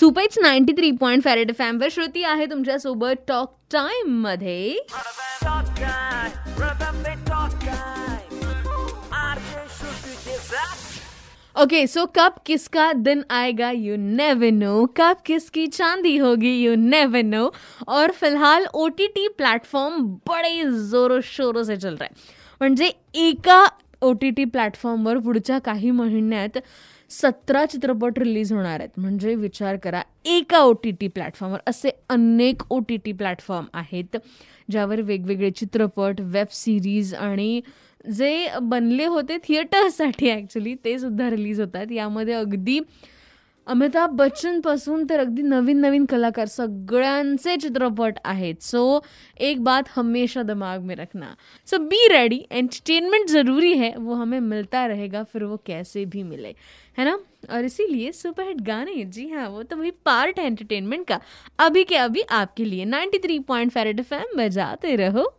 सुपेच ninety three point फॅरेड फॅमवर श्रुती आहे तुमच्यासोबत टॉक टाइम मध्ये. ओके सो कब किसका दिन आएगा यू नेवर नो कब किसकी चांदी होगी यू नेवर नो और फ़िलहाल ओ टी टी प्लॅटफॉर्म बडे जोरो शोरो से चल रहा है। म्हणजे एका ओ टी टी प्लॅटफॉर्मवर पुढच्या काही महिन्यात सतरा चित्रपट रिलीज होणार आहेत. म्हणजे विचार करा एका ओ टी टी प्लॅटफॉर्मवर असे अनेक ओ टी टी प्लॅटफॉर्म आहेत ज्यावर वेगवेगळे चित्रपट वेब सिरीज आणि जे बनले होते थिएटरसाठी ॲक्च्युली ते सुद्धा रिलीज होतात. यामध्ये अगदी अमिताभ बच्चनपासून तर अगदी नवीन नवीन कलाकार सगळ्यांचे चित्रपट आहेत. सो एक बात हमेशा दिमाग में रखना. सो बी रेडी एंटरटेनमेंट ज़रूरी है. वो हमें मिलता रहेगा, फिर वो कैसे भी मिले. है ना? और इसीलिए सुपरहिट गाने, जी हाँ वो तो वही पार्ट है एंटरटेनमेंट का. अभी के अभी आपके लिए 93 पॉइंट फेरेड एफ़ बजाते रहो.